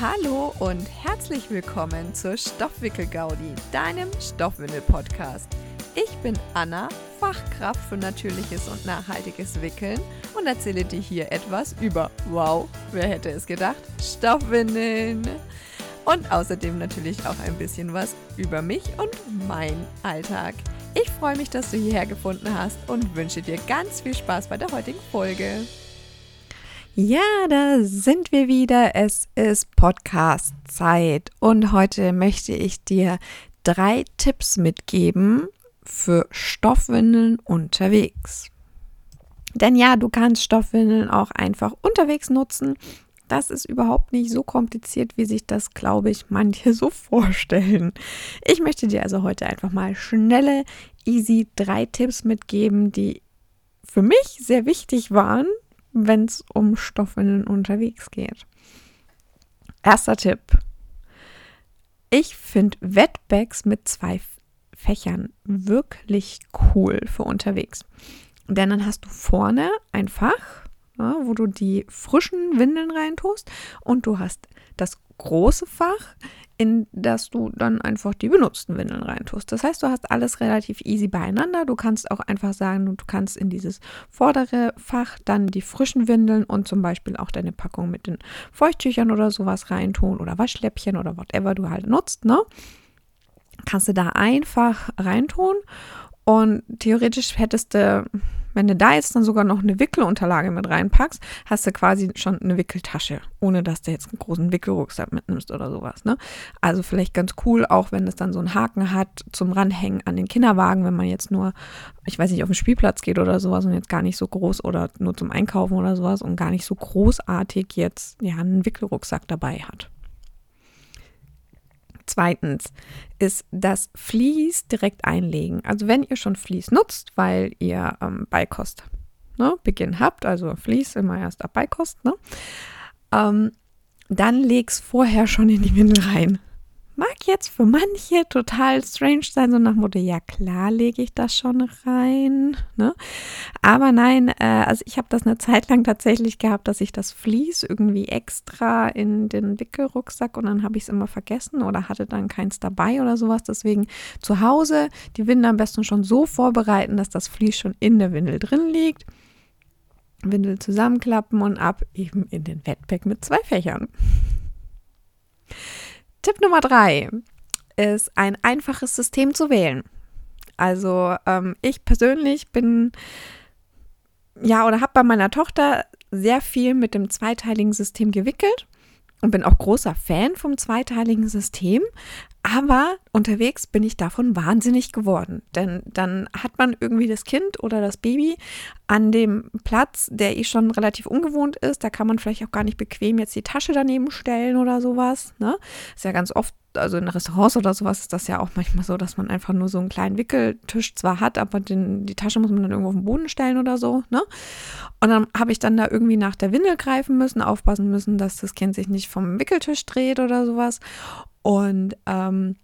Hallo und herzlich willkommen zur Stoffwickel-Gaudi, deinem Stoffwindel-Podcast. Ich bin Anna, Fachkraft für natürliches und nachhaltiges Wickeln und erzähle dir hier etwas über, wow, wer hätte es gedacht, Stoffwindeln. Und außerdem natürlich auch ein bisschen was über mich und mein Alltag. Ich freue mich, dass du hierher gefunden hast und wünsche dir ganz viel Spaß bei der heutigen Folge. Ja, da sind wir wieder. Es ist Podcast-Zeit und heute möchte ich dir drei Tipps mitgeben für Stoffwindeln unterwegs. Denn ja, du kannst Stoffwindeln auch einfach unterwegs nutzen. Das ist überhaupt nicht so kompliziert, wie sich das, glaube ich, manche so vorstellen. Ich möchte dir also heute einfach mal schnelle, easy drei Tipps mitgeben, die für mich sehr wichtig waren, wenn es um Stoffwindeln unterwegs geht. Erster Tipp. Ich finde Wetbags mit zwei Fächern wirklich cool für unterwegs. Denn dann hast du vorne ein Fach, ja, wo du die frischen Windeln reintust und du hast das große Fach, in das du dann einfach die benutzten Windeln reintust. Das heißt, du hast alles relativ easy beieinander. Du kannst auch einfach sagen, du kannst in dieses vordere Fach dann die frischen Windeln und zum Beispiel auch deine Packung mit den Feuchttüchern oder sowas reintun oder Waschläppchen oder whatever du halt nutzt, ne? Kannst du da einfach reintun und theoretisch hättest du wenn du da jetzt dann sogar noch eine Wickelunterlage mit reinpackst, hast du quasi schon eine Wickeltasche, ohne dass du jetzt einen großen Wickelrucksack mitnimmst oder sowas. Ne? Also vielleicht ganz cool, auch wenn es dann so einen Haken hat zum Ranhängen an den Kinderwagen, wenn man jetzt nur, ich weiß nicht, auf den Spielplatz geht oder sowas und jetzt gar nicht so groß oder nur zum Einkaufen oder sowas und gar nicht so großartig jetzt ja einen Wickelrucksack dabei hat. Zweitens ist das Vlies direkt einlegen. Also wenn ihr schon Vlies nutzt, weil ihr ähm, Beikost ne, Beginn habt, also Vlies immer erst ab Beikost, ne, ähm, dann leg's vorher schon in die Windel rein mag jetzt für manche total strange sein, so nach Motto, ja klar lege ich das schon rein. Ne? Aber nein, äh, also ich habe das eine Zeit lang tatsächlich gehabt, dass ich das Vlies irgendwie extra in den Wickelrucksack und dann habe ich es immer vergessen oder hatte dann keins dabei oder sowas. Deswegen zu Hause die Windel am besten schon so vorbereiten, dass das Vlies schon in der Windel drin liegt. Windel zusammenklappen und ab eben in den Wetback mit zwei Fächern. Tipp Nummer drei ist ein einfaches System zu wählen. Also ähm, ich persönlich bin ja oder habe bei meiner Tochter sehr viel mit dem zweiteiligen System gewickelt und bin auch großer Fan vom zweiteiligen System. Aber unterwegs bin ich davon wahnsinnig geworden. Denn dann hat man irgendwie das Kind oder das Baby an dem Platz, der eh schon relativ ungewohnt ist. Da kann man vielleicht auch gar nicht bequem jetzt die Tasche daneben stellen oder sowas. Ne? Ist ja ganz oft, also in Restaurants oder sowas ist das ja auch manchmal so, dass man einfach nur so einen kleinen Wickeltisch zwar hat, aber den, die Tasche muss man dann irgendwo auf den Boden stellen oder so. Ne? Und dann habe ich dann da irgendwie nach der Windel greifen müssen, aufpassen müssen, dass das Kind sich nicht vom Wickeltisch dreht oder sowas. Und ähm,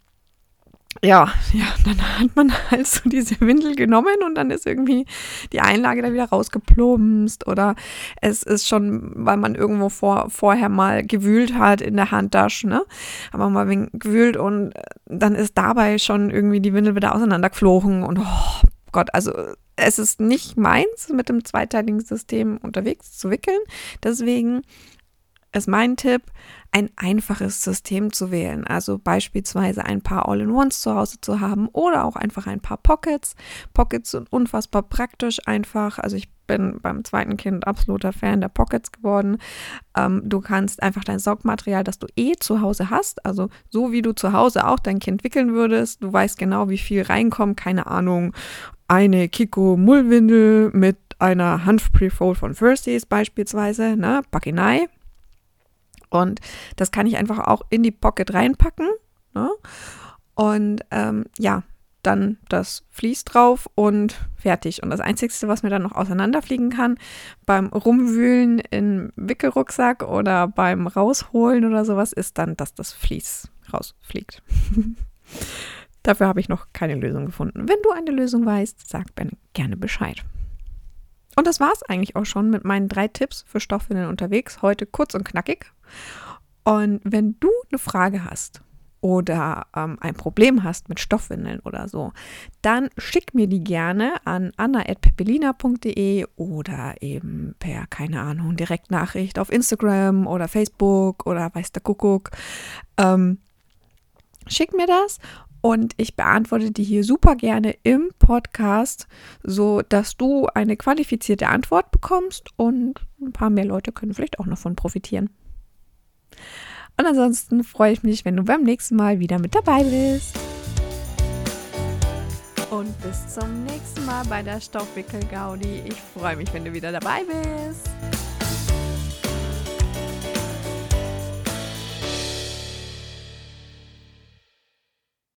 ja, ja, dann hat man halt so diese Windel genommen und dann ist irgendwie die Einlage da wieder rausgeplumpst oder es ist schon, weil man irgendwo vor, vorher mal gewühlt hat in der Handtasche, ne? Aber mal gewühlt und dann ist dabei schon irgendwie die Windel wieder auseinandergeflogen und oh Gott, also es ist nicht meins, mit dem zweiteiligen System unterwegs zu wickeln. Deswegen ist mein Tipp, ein einfaches System zu wählen. Also beispielsweise ein paar All-in-Ones zu Hause zu haben oder auch einfach ein paar Pockets. Pockets sind unfassbar praktisch einfach. Also ich bin beim zweiten Kind absoluter Fan der Pockets geworden. Ähm, du kannst einfach dein Saugmaterial, das du eh zu Hause hast, also so wie du zu Hause auch dein Kind wickeln würdest, du weißt genau, wie viel reinkommt, keine Ahnung, eine Kiko Mullwindel mit einer Hanf-Prefold von Firsties beispielsweise, ne, Bakinei, und das kann ich einfach auch in die Pocket reinpacken. Ne? Und ähm, ja, dann das Vlies drauf und fertig. Und das Einzige, was mir dann noch auseinanderfliegen kann, beim Rumwühlen im Wickelrucksack oder beim Rausholen oder sowas, ist dann, dass das Vlies rausfliegt. Dafür habe ich noch keine Lösung gefunden. Wenn du eine Lösung weißt, sag gerne Bescheid. Und das war es eigentlich auch schon mit meinen drei Tipps für Stoffwindeln unterwegs. Heute kurz und knackig. Und wenn du eine Frage hast oder ähm, ein Problem hast mit Stoffwindeln oder so, dann schick mir die gerne an anna.pepelina.de oder eben per, keine Ahnung, Direktnachricht auf Instagram oder Facebook oder weiß der Kuckuck. Ähm, schick mir das und ich beantworte die hier super gerne im Podcast, so dass du eine qualifizierte Antwort bekommst und ein paar mehr Leute können vielleicht auch noch von profitieren. Und ansonsten freue ich mich, wenn du beim nächsten Mal wieder mit dabei bist. Und bis zum nächsten Mal bei der Stoffwickel-Gaudi. Ich freue mich, wenn du wieder dabei bist.